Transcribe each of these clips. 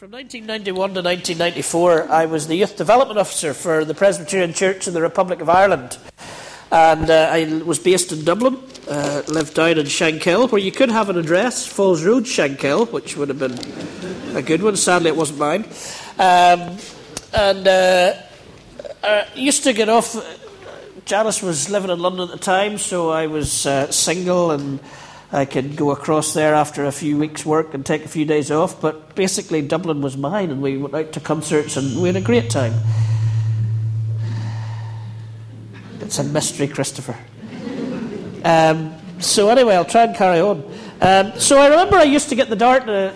From 1991 to 1994, I was the Youth Development Officer for the Presbyterian Church in the Republic of Ireland. And uh, I was based in Dublin, uh, lived down in Shankill, where you could have an address, Falls Road, Shankill, which would have been a good one. Sadly, it wasn't mine. Um, and uh, I used to get off. Janice was living in London at the time, so I was uh, single and I could go across there after a few weeks' work and take a few days off. But basically, Dublin was mine, and we went out to concerts and we had a great time. It's a mystery, Christopher. Um, so, anyway, I'll try and carry on. Um, so, I remember I used to get the Dart, uh,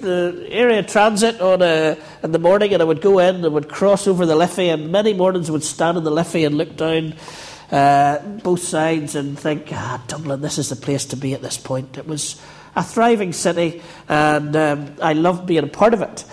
the area transit on a, in the morning, and I would go in and would cross over the Liffey, and many mornings I would stand in the Liffey and look down uh, both sides and think, ah, Dublin, this is the place to be at this point. It was a thriving city, and um, I loved being a part of it.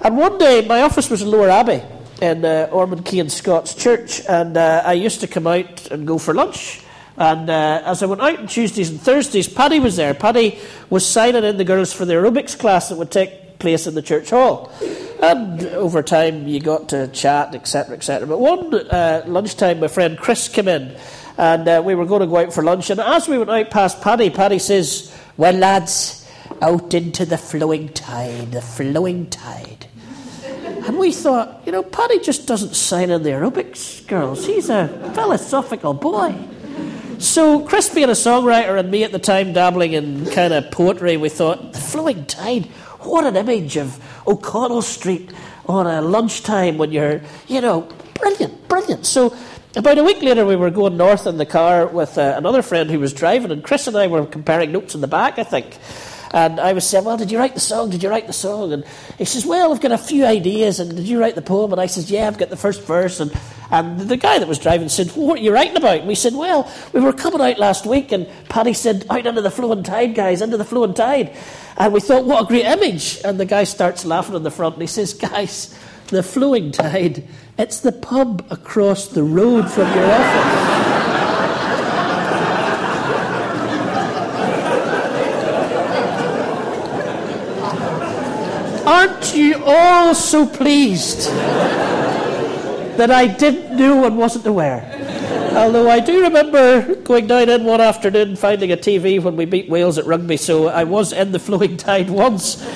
And one day, my office was in Lower Abbey in uh, Ormond Keynes Scots Church, and uh, I used to come out and go for lunch. And uh, as I went out on Tuesdays and Thursdays, Paddy was there. Paddy was signing in the girls for the aerobics class that would take place in the church hall. And over time, you got to chat, etc., etc. But one uh, lunchtime, my friend Chris came in, and uh, we were going to go out for lunch. And as we went out past Paddy, Paddy says, Well, lads, out into the flowing tide, the flowing tide. And we thought, you know, Paddy just doesn't sign in the aerobics girls. He's a philosophical boy. So, Chris being a songwriter and me at the time dabbling in kind of poetry, we thought, the flowing tide, what an image of O'Connell Street on a lunchtime when you're, you know, brilliant, brilliant. So about a week later, we were going north in the car with uh, another friend who was driving, and Chris and I were comparing notes in the back, I think. And I was saying, Well, did you write the song? Did you write the song? And he says, Well, I've got a few ideas. And did you write the poem? And I says, Yeah, I've got the first verse. And, and the guy that was driving said, well, What are you writing about? And we said, Well, we were coming out last week. And Paddy said, Out into the flowing tide, guys, into the flowing tide. And we thought, What a great image. And the guy starts laughing on the front. And he says, Guys, the flowing tide, it's the pub across the road from your office. Aren't you all so pleased that I didn't know and wasn't aware? Although I do remember going down in one afternoon finding a TV when we beat Wales at rugby, so I was in the flowing tide once.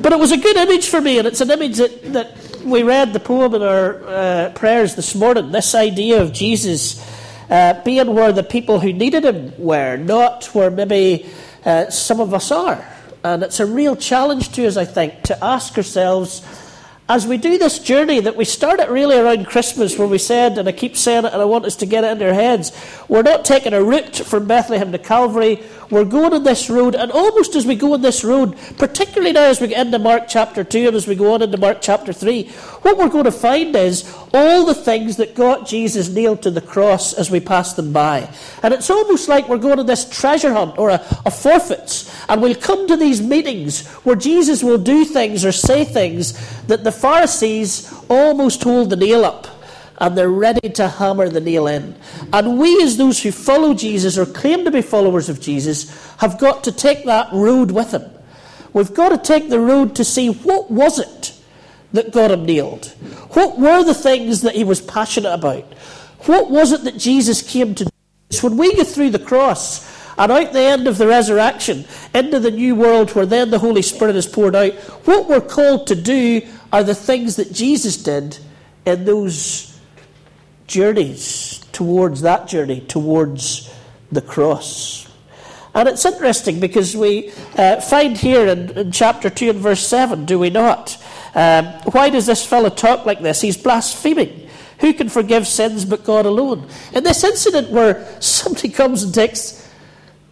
But it was a good image for me, and it's an image that, that we read the poem in our uh, prayers this morning. This idea of Jesus uh, being where the people who needed him were, not where maybe uh, some of us are. And it's a real challenge to us, I think, to ask ourselves as we do this journey that we started really around Christmas, where we said, and I keep saying it and I want us to get it in our heads, we're not taking a route from Bethlehem to Calvary. We're going on this road, and almost as we go on this road, particularly now as we get into Mark chapter 2 and as we go on into Mark chapter 3, what we're going to find is all the things that got Jesus nailed to the cross as we pass them by. And it's almost like we're going on this treasure hunt or a, a forfeits, and we'll come to these meetings where Jesus will do things or say things that the Pharisees almost hold the nail up and they're ready to hammer the nail in. And we, as those who follow Jesus or claim to be followers of Jesus, have got to take that road with him. We've got to take the road to see what was it that got him nailed? What were the things that he was passionate about? What was it that Jesus came to do? So when we get through the cross and out the end of the resurrection into the new world where then the Holy Spirit is poured out, what we're called to do are the things that Jesus did in those journeys towards that journey, towards the cross. And it's interesting because we uh, find here in, in, chapter 2 and verse 7, do we not? Um, why does this fellow talk like this? He's blaspheming. Who can forgive sins but God alone? In this incident where somebody comes and takes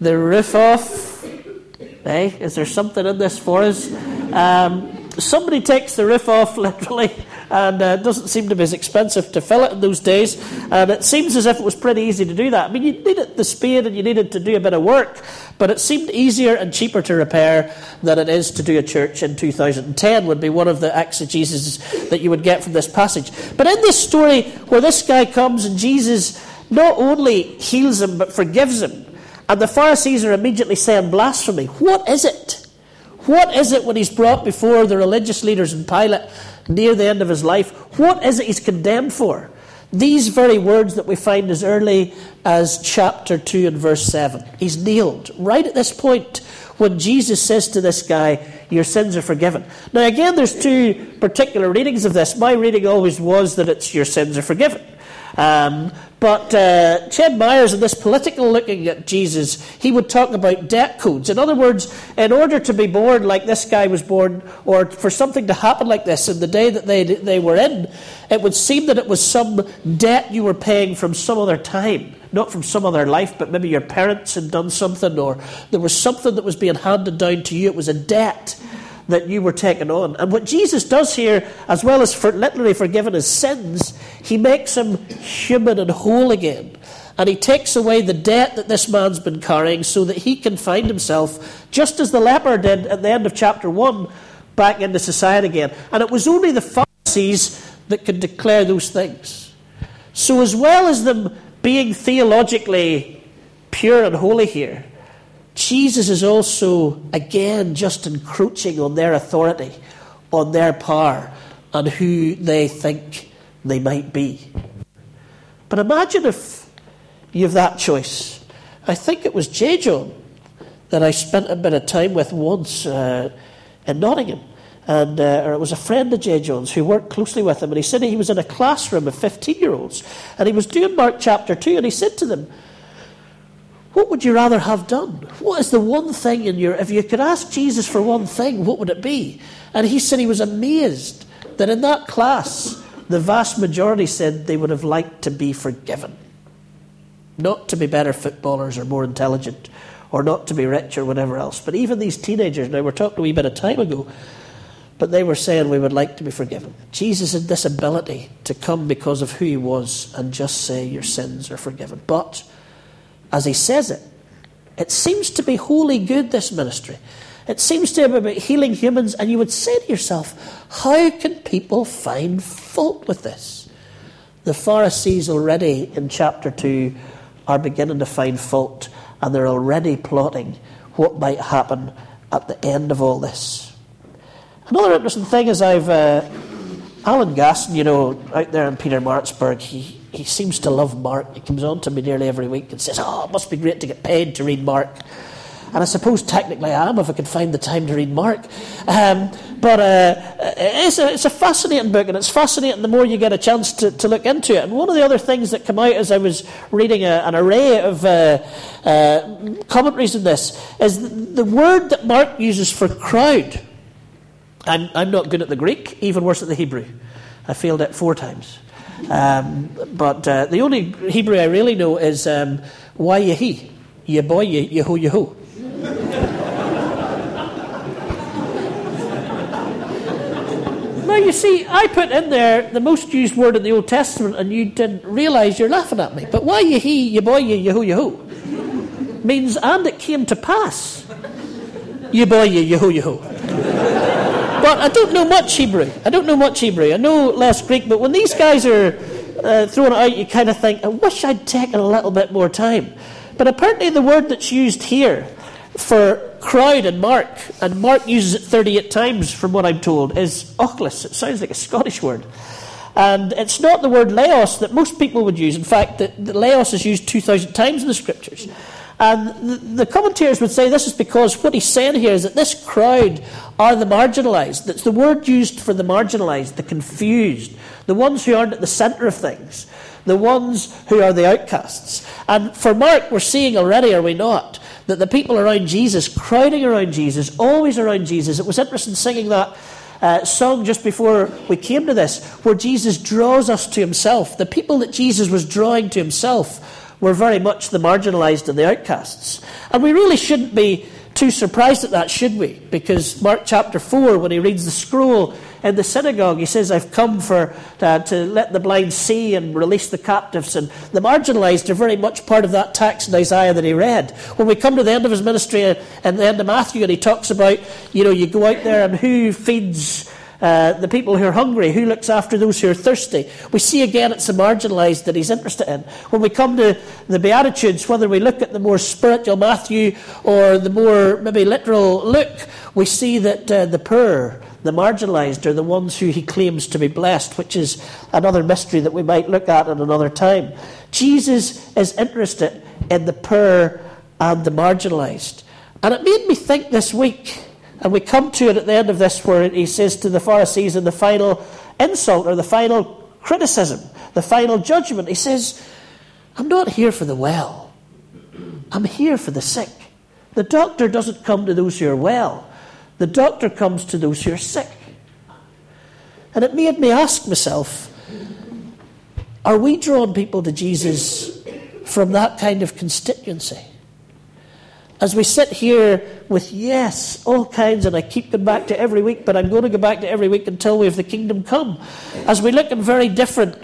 the roof off, eh? Is there something in this for us? Um, somebody takes the roof off, literally, and uh, it doesn't seem to be as expensive to fill it in those days. And it seems as if it was pretty easy to do that. I mean, you needed the spade and you needed to do a bit of work, but it seemed easier and cheaper to repair than it is to do a church in 2010, would be one of the exegeses that you would get from this passage. But in this story, where this guy comes and Jesus not only heals him, but forgives him, and the Pharisees are immediately saying blasphemy, what is it? What is it when he's brought before the religious leaders and Pilate near the end of his life? What is it he's condemned for? These very words that we find as early as chapter 2 and verse 7. He's nailed right at this point when Jesus says to this guy, Your sins are forgiven. Now, again, there's two particular readings of this. My reading always was that it's Your sins are forgiven. Um, but uh, Myers, in this political looking at Jesus, he would talk about debt codes. In other words, in order to be born like this guy was born, or for something to happen like this in the day that they, they were in, it would seem that it was some debt you were paying from some other time, not from some other life, but maybe your parents had done something, or there was something that was being handed down to you. It was a debt that you were taking on. And what Jesus does here, as well as for literally forgiving his sins, he makes him human and whole again. And he takes away the debt that this man's been carrying so that he can find himself, just as the leper did at the end of chapter 1, back into society again. And it was only the Pharisees that could declare those things. So, as well as them being theologically pure and holy here, Jesus is also, again, just encroaching on their authority, on their power, and who they think they might be. But imagine if you have that choice. I think it was J. John that I spent a bit of time with once uh, in Nottingham. And uh, or it was a friend of J. John's who worked closely with him, and he said he was in a classroom of 15 year olds, and he was doing Mark chapter 2, and he said to them, what would you rather have done? What is the one thing in your. If you could ask Jesus for one thing, what would it be? And he said he was amazed that in that class, the vast majority said they would have liked to be forgiven. Not to be better footballers or more intelligent or not to be rich or whatever else. But even these teenagers, now we're talking a wee bit of time ago, but they were saying we would like to be forgiven. Jesus had this ability to come because of who he was and just say, Your sins are forgiven. But as he says it. It seems to be wholly good, this ministry. It seems to be about healing humans, and you would say to yourself, how can people find fault with this? The Pharisees already in chapter 2 are beginning to find fault, and they're already plotting what might happen at the end of all this. Another interesting thing is I've. Uh, Alan Gaston, you know, out there in Peter Pietermaritzburg, he, he seems to love Mark. He comes on to me nearly every week and says, Oh, it must be great to get paid to read Mark. And I suppose technically I am if I could find the time to read Mark. Um, but uh, it's, a, it's a fascinating book, and it's fascinating the more you get a chance to, to look into it. And one of the other things that came out as I was reading a, an array of uh, uh, commentaries on this is the, the word that Mark uses for crowd. I'm, I'm not good at the Greek, even worse at the Hebrew. I failed it four times. Um, but uh, the only Hebrew I really know is um, why yehi, ye boy, yehu yehu. now you see, I put in there the most used word in the Old Testament, and you didn't realise you're laughing at me. But why yehi, ye boy, yehu yehu means and it came to pass. Ye boy, yehu yehu. But I don't know much Hebrew. I don't know much Hebrew. I know less Greek, but when these guys are uh, throwing it out, you kind of think, I wish I'd taken a little bit more time. But apparently, the word that's used here for crowd and Mark, and Mark uses it 38 times from what I'm told, is ochlos. It sounds like a Scottish word. And it's not the word laos that most people would use. In fact, the, the laos is used 2,000 times in the scriptures. And the, the commentators would say this is because what he's saying here is that this crowd are the marginalised. That's the word used for the marginalised, the confused, the ones who aren't at the centre of things, the ones who are the outcasts. And for Mark, we're seeing already, are we not, that the people around Jesus, crowding around Jesus, always around Jesus. It was interesting singing that. Uh, song just before we came to this, where Jesus draws us to himself. The people that Jesus was drawing to himself were very much the marginalised and the outcasts. And we really shouldn't be too surprised at that, should we? Because Mark chapter 4, when he reads the scroll in the synagogue, he says, I've come for uh, to let the blind see and release the captives. And the marginalised are very much part of that text in Isaiah that he read. When we come to the end of his ministry and the end of Matthew, and he talks about, you know, you go out there and who feeds Uh, the people who are hungry, who looks after those who are thirsty. We see again it's the marginalised that he's interested in. When we come to the Beatitudes, whether we look at the more spiritual Matthew or the more maybe literal Luke, we see that uh, the poor, the marginalised, are the ones who he claims to be blessed, which is another mystery that we might look at at another time. Jesus is interested in the poor and the marginalised. And it made me think this week, and we come to it at the end of this, where he says to the Pharisees in the final insult or the final criticism, the final judgment, he says, I'm not here for the well, I'm here for the sick. The doctor doesn't come to those who are well, the doctor comes to those who are sick. And it made me ask myself, are we drawing people to Jesus from that kind of constituency? As we sit here with, yes, all kinds, and I keep them back to every week, but I'm going to go back to every week until we have the kingdom come. As we look in very different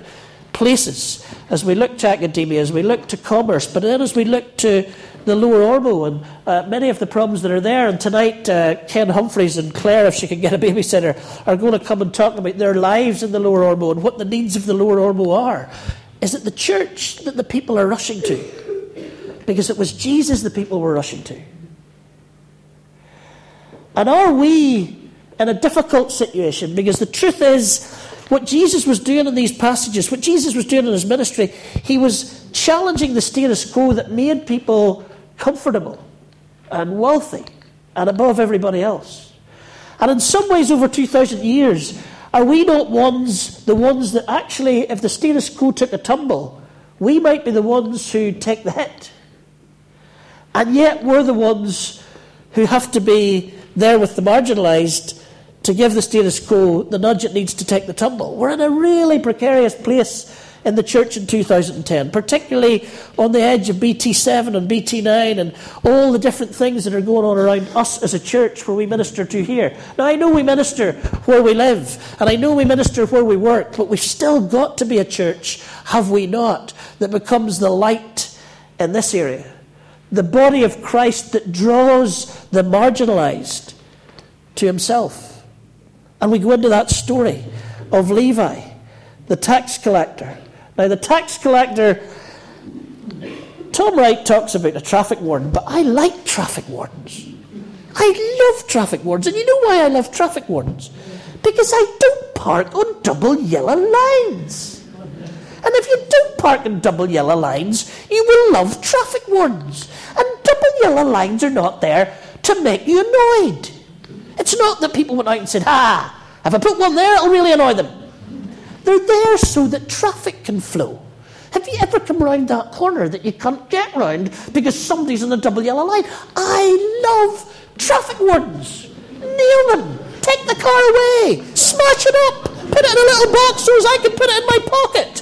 places, as we look to academia, as we look to commerce, but then as we look to the lower Ormeau and uh, many of the problems that are there. And tonight, uh, Ken Humphreys and Claire, if she can get a babysitter, are going to come and talk about their lives in the lower Ormeau and what the needs of the lower Ormeau are. Is it the church that the people are rushing to? Because it was Jesus the people were rushing to. And are we in a difficult situation? Because the truth is, what Jesus was doing in these passages, what Jesus was doing in his ministry, he was challenging the status quo that made people comfortable and wealthy and above everybody else. And in some ways, over 2,000 years, are we not ones, the ones that actually, if the status quo took a tumble, we might be the ones who take the hit? And yet we're the ones who have to be there with the marginalised to give the status quo the nudge it needs to take the tumble. We're in a really precarious place in the church in 2010, particularly on the edge of BT7 and BT9 and all the different things that are going on around us as a church where we minister to here. Now, I know we minister where we live, and I know we minister where we work, but we've still got to be a church, have we not, that becomes the light in this area the body of Christ that draws the marginalized to himself. And we go into that story of Levi, the tax collector. Now, the tax collector, Tom Wright talks about a traffic warden, but I like traffic wardens. I love traffic wardens. And you know why I love traffic wardens? Because I don't park on double yellow lines. And if you don't park in double yellow lines, you will love traffic wardens. And double yellow lines are not there to make you annoyed. It's not that people went out and said, Ha, if I put one there, it'll really annoy them. They're there so that traffic can flow. Have you ever come round that corner that you can't get round because somebody's on the double yellow line? I love traffic wardens. Nail them. Take the car away. Smash it up. Put it in a little box so as I can put it in my pocket.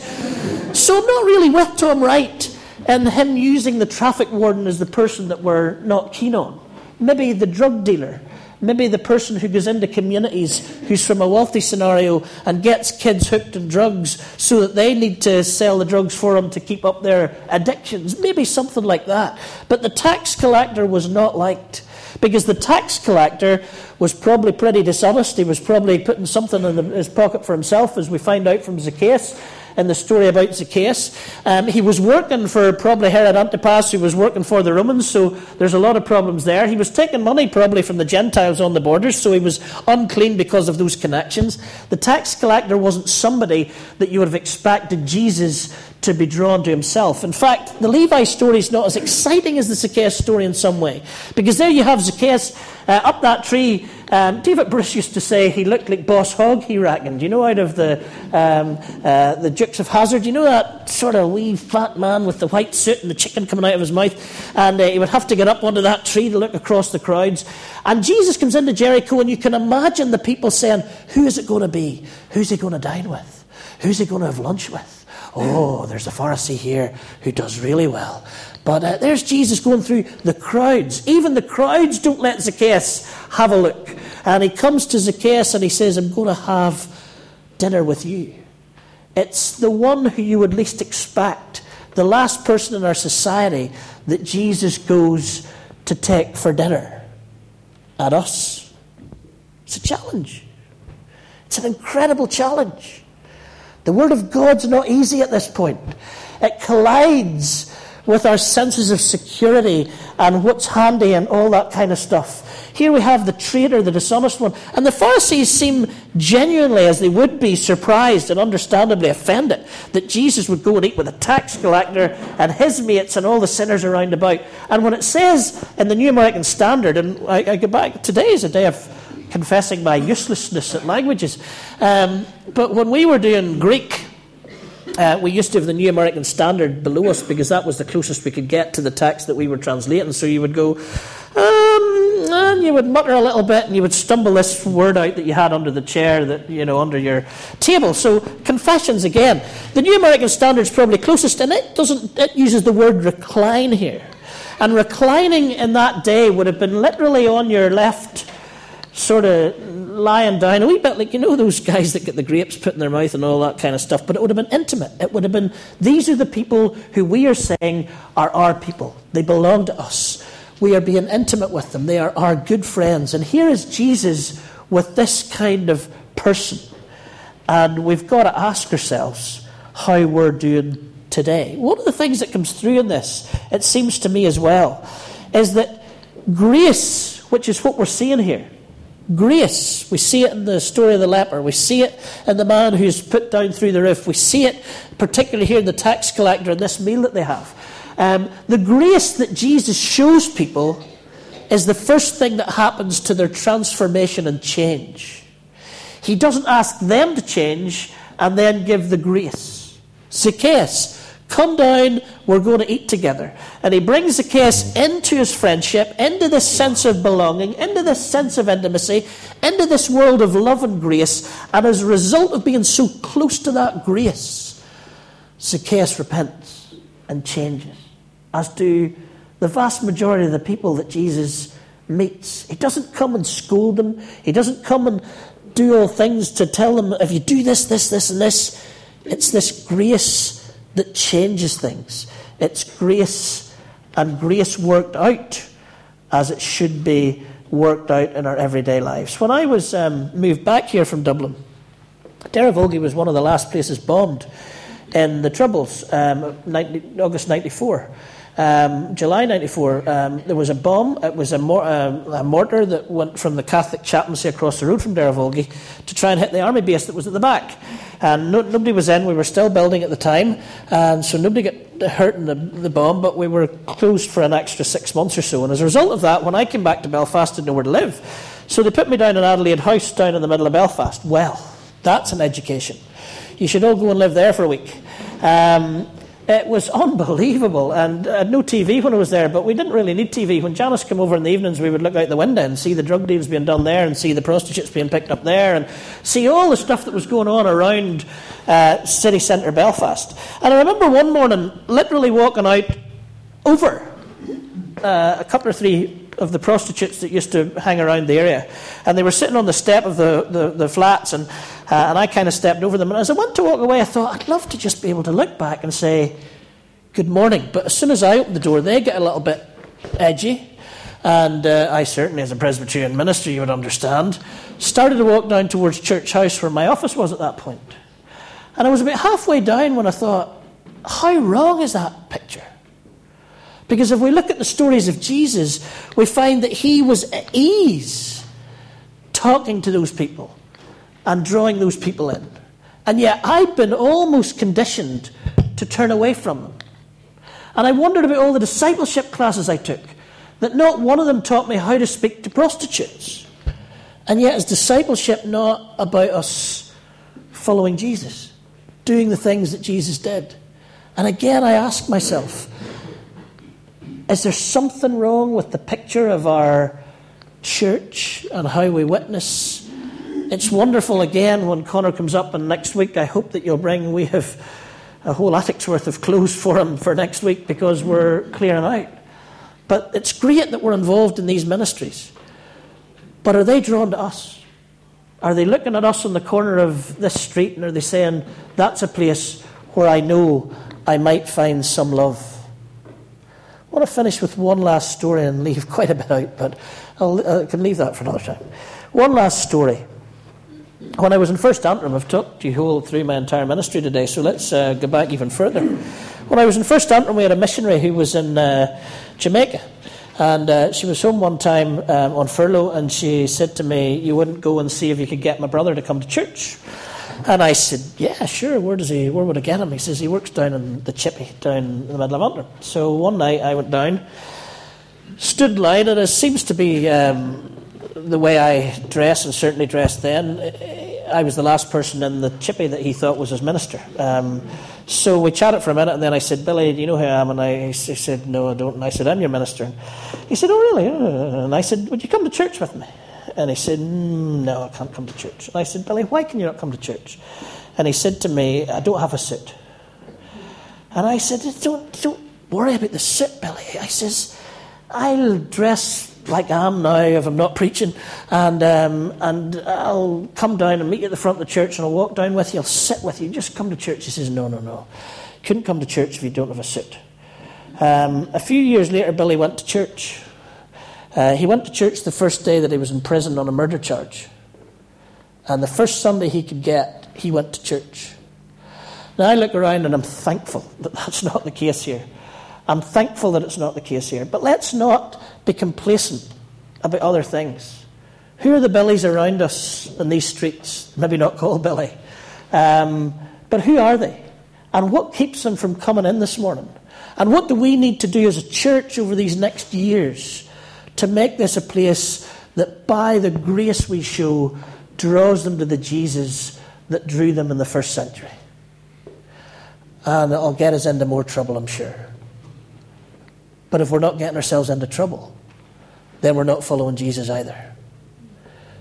So I'm not really with Tom Wright and him using the traffic warden as the person that we're not keen on. Maybe the drug dealer. Maybe the person who goes into communities who's from a wealthy scenario and gets kids hooked on drugs so that they need to sell the drugs for them to keep up their addictions. Maybe something like that. But the tax collector was not liked. Because the tax collector was probably pretty dishonest. He was probably putting something in his pocket for himself, as we find out from Zacchaeus in the story about Zacchaeus. Um, he was working for probably Herod Antipas, who was working for the Romans, so there's a lot of problems there. He was taking money probably from the Gentiles on the borders, so he was unclean because of those connections. The tax collector wasn't somebody that you would have expected Jesus to be drawn to himself. In fact, the Levi story is not as exciting as the Zacchaeus story in some way, because there you have Zacchaeus uh, up that tree. Um, David Bruce used to say he looked like Boss Hogg, he reckoned. You know, out of the, um, uh, the Dukes of Hazzard, you know that sort of wee fat man with the white suit and the chicken coming out of his mouth? And uh, he would have to get up onto that tree to look across the crowds. And Jesus comes into Jericho, and you can imagine the people saying, Who is it going to be? Who's he going to dine with? Who's he going to have lunch with? Oh, there's a Pharisee here who does really well. But uh, there's Jesus going through the crowds. Even the crowds don't let Zacchaeus have a look. And he comes to Zacchaeus and he says, I'm going to have dinner with you. It's the one who you would least expect, the last person in our society that Jesus goes to take for dinner at us. It's a challenge. It's an incredible challenge. The Word of God's not easy at this point. It collides with our senses of security and what's handy and all that kind of stuff. Here we have the traitor, the dishonest one. And the Pharisees seem genuinely, as they would be, surprised and understandably offended that Jesus would go and eat with a tax collector and his mates and all the sinners around about. And when it says in the New American Standard, and I, I go back, today is a day of confessing my uselessness at languages. Um, but when we were doing Greek, uh, we used to have the New American Standard below us because that was the closest we could get to the text that we were translating. So you would go, um, and you would mutter a little bit and you would stumble this word out that you had under the chair, that you know, under your table. So confessions again. The New American Standard is probably closest, and it doesn't. It uses the word recline here, and reclining in that day would have been literally on your left sort of lying down, a wee bit like, you know, those guys that get the grapes put in their mouth and all that kind of stuff. But it would have been intimate. It would have been, these are the people who we are saying are our people. They belong to us. We are being intimate with them. They are our good friends. And here is Jesus with this kind of person. And we've got to ask ourselves how we're doing today. One of the things that comes through in this, it seems to me as well, is that grace, which is what we're seeing here, Grace. We see it in the story of the leper. We see it in the man who's put down through the roof. We see it particularly here in the tax collector and this meal that they have. Um, the grace that Jesus shows people is the first thing that happens to their transformation and change. He doesn't ask them to change and then give the grace. Zacchaeus Come down, we're going to eat together. And he brings the case into his friendship, into this sense of belonging, into this sense of intimacy, into this world of love and grace. And as a result of being so close to that grace, Zacchaeus repents and changes, as do the vast majority of the people that Jesus meets. He doesn't come and scold them, he doesn't come and do all things to tell them, if you do this, this, this, and this. It's this grace that changes things. It's grace and grace worked out as it should be worked out in our everyday lives. When I was um, moved back here from Dublin, Derryvolgie was one of the last places bombed in the Troubles, um, 90, August 94 um, July 94, um, there was a bomb. It was a, mor- uh, a, mortar that went from the Catholic chaplaincy across the road from Derryvolgie to try and hit the army base that was at the back. And no, nobody was in. We were still building at the time. And so nobody got hurt in the, the bomb, but we were closed for an extra six months or so. And as a result of that, when I came back to Belfast, I didn't know where to live. So they put me down in Adelaide House down in the middle of Belfast. Well, that's an education. You should all go and live there for a week. Um, it was unbelievable, and I had no TV when I was there, but we didn't really need TV. When Janice came over in the evenings, we would look out the window and see the drug deals being done there, and see the prostitutes being picked up there, and see all the stuff that was going on around uh, city centre Belfast. And I remember one morning literally walking out over uh, a couple or three of the prostitutes that used to hang around the area, and they were sitting on the step of the, the, the flats, and uh, and I kind of stepped over them. And as I went to walk away, I thought, I'd love to just be able to look back and say, Good morning. But as soon as I opened the door, they get a little bit edgy. And uh, I certainly, as a Presbyterian minister, you would understand, started to walk down towards Church House where my office was at that point. And I was about halfway down when I thought, how wrong is that picture? Because if we look at the stories of Jesus, we find that he was at ease talking to those people and drawing those people in. And yet I'd been almost conditioned to turn away from them. And I wondered about all the discipleship classes I took, that not one of them taught me how to speak to prostitutes. And yet, is discipleship not about us following Jesus, doing the things that Jesus did? And again, I ask myself, is there something wrong with the picture of our church and how we witness it's wonderful again when Connor comes up, and next week I hope that you'll bring. We have a whole attic's worth of clothes for him for next week because we're clearing out. But it's great that we're involved in these ministries. But are they drawn to us? Are they looking at us on the corner of this street and are they saying, that's a place where I know I might find some love? I want to finish with one last story and leave quite a bit out, but I'll, I can leave that for another time. One last story. When I was in First Antrim, I've talked to you whole through my entire ministry today, so let's uh, go back even further. When I was in First Antrim, we had a missionary who was in uh, Jamaica. And uh, she was home one time um, on furlough, and she said to me, You wouldn't go and see if you could get my brother to come to church. And I said, Yeah, sure. Where does he? Where would I get him? He says he works down in the chippy, down in the middle of Antrim. So one night I went down, stood in line, and it seems to be um, the way I dress, and certainly dressed then. I was the last person in the chippy that he thought was his minister. Um, so we chatted for a minute, and then I said, Billy, do you know who I am? And I, he said, No, I don't. And I said, I'm your minister. And he said, Oh, really? And I said, Would you come to church with me? And he said, mm, No, I can't come to church. And I said, Billy, why can you not come to church? And he said to me, I don't have a suit. And I said, Don't, don't worry about the suit, Billy. I says, I'll dress like I am now if I'm not preaching, and, um, and I'll come down and meet you at the front of the church and I'll walk down with you, I'll sit with you, just come to church. He says, No, no, no. Couldn't come to church if you don't have a suit. Um, a few years later, Billy went to church. Uh, he went to church the first day that he was in prison on a murder charge. And the first Sunday he could get, he went to church. Now I look around and I'm thankful that that's not the case here. I'm thankful that it's not the case here. But let's not be complacent about other things. Who are the Billies around us in these streets? Maybe not called Billy. Um, but who are they? And what keeps them from coming in this morning? And what do we need to do as a church over these next years to make this a place that, by the grace we show, draws them to the Jesus that drew them in the first century? And it'll get us into more trouble, I'm sure. But if we're not getting ourselves into trouble, then we're not following Jesus either.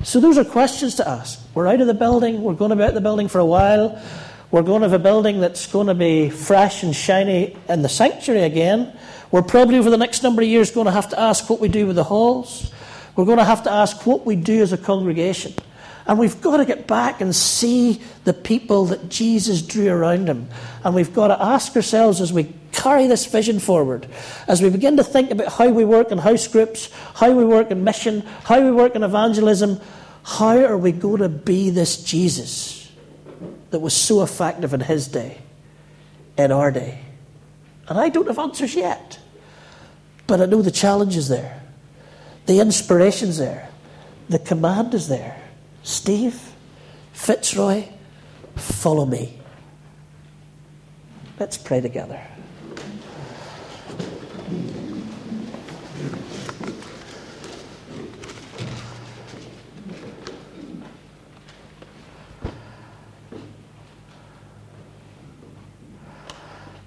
So those are questions to ask. We're out of the building, we're going to be out of the building for a while. We're going to have a building that's going to be fresh and shiny in the sanctuary again. We're probably over the next number of years going to have to ask what we do with the halls. We're going to have to ask what we do as a congregation. And we've got to get back and see the people that Jesus drew around him. And we've got to ask ourselves as we carry this vision forward, as we begin to think about how we work in house groups, how we work in mission, how we work in evangelism, how are we going to be this Jesus that was so effective in his day, in our day? And I don't have answers yet, but I know the challenge is there, the inspiration's there, the command is there. Steve, Fitzroy, follow me. Let's pray together.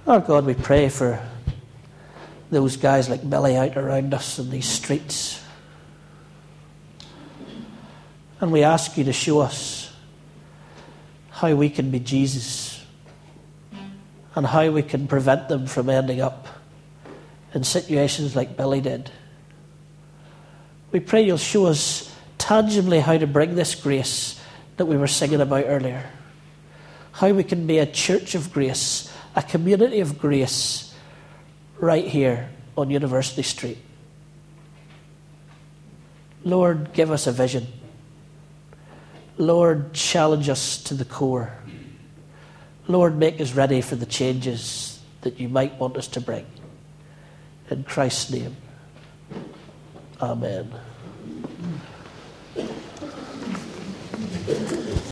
Oh God, we pray for those guys like Billy out around us in these streets. And we ask you to show us how we can be Jesus and how we can prevent them from ending up in situations like Billy did. We pray you'll show us tangibly how to bring this grace that we were singing about earlier. How we can be a church of grace, a community of grace right here on University Street. Lord, give us a vision. Lord, challenge us to the core. Lord, make us ready for the changes that you might want us to bring. In Christ's name, amen.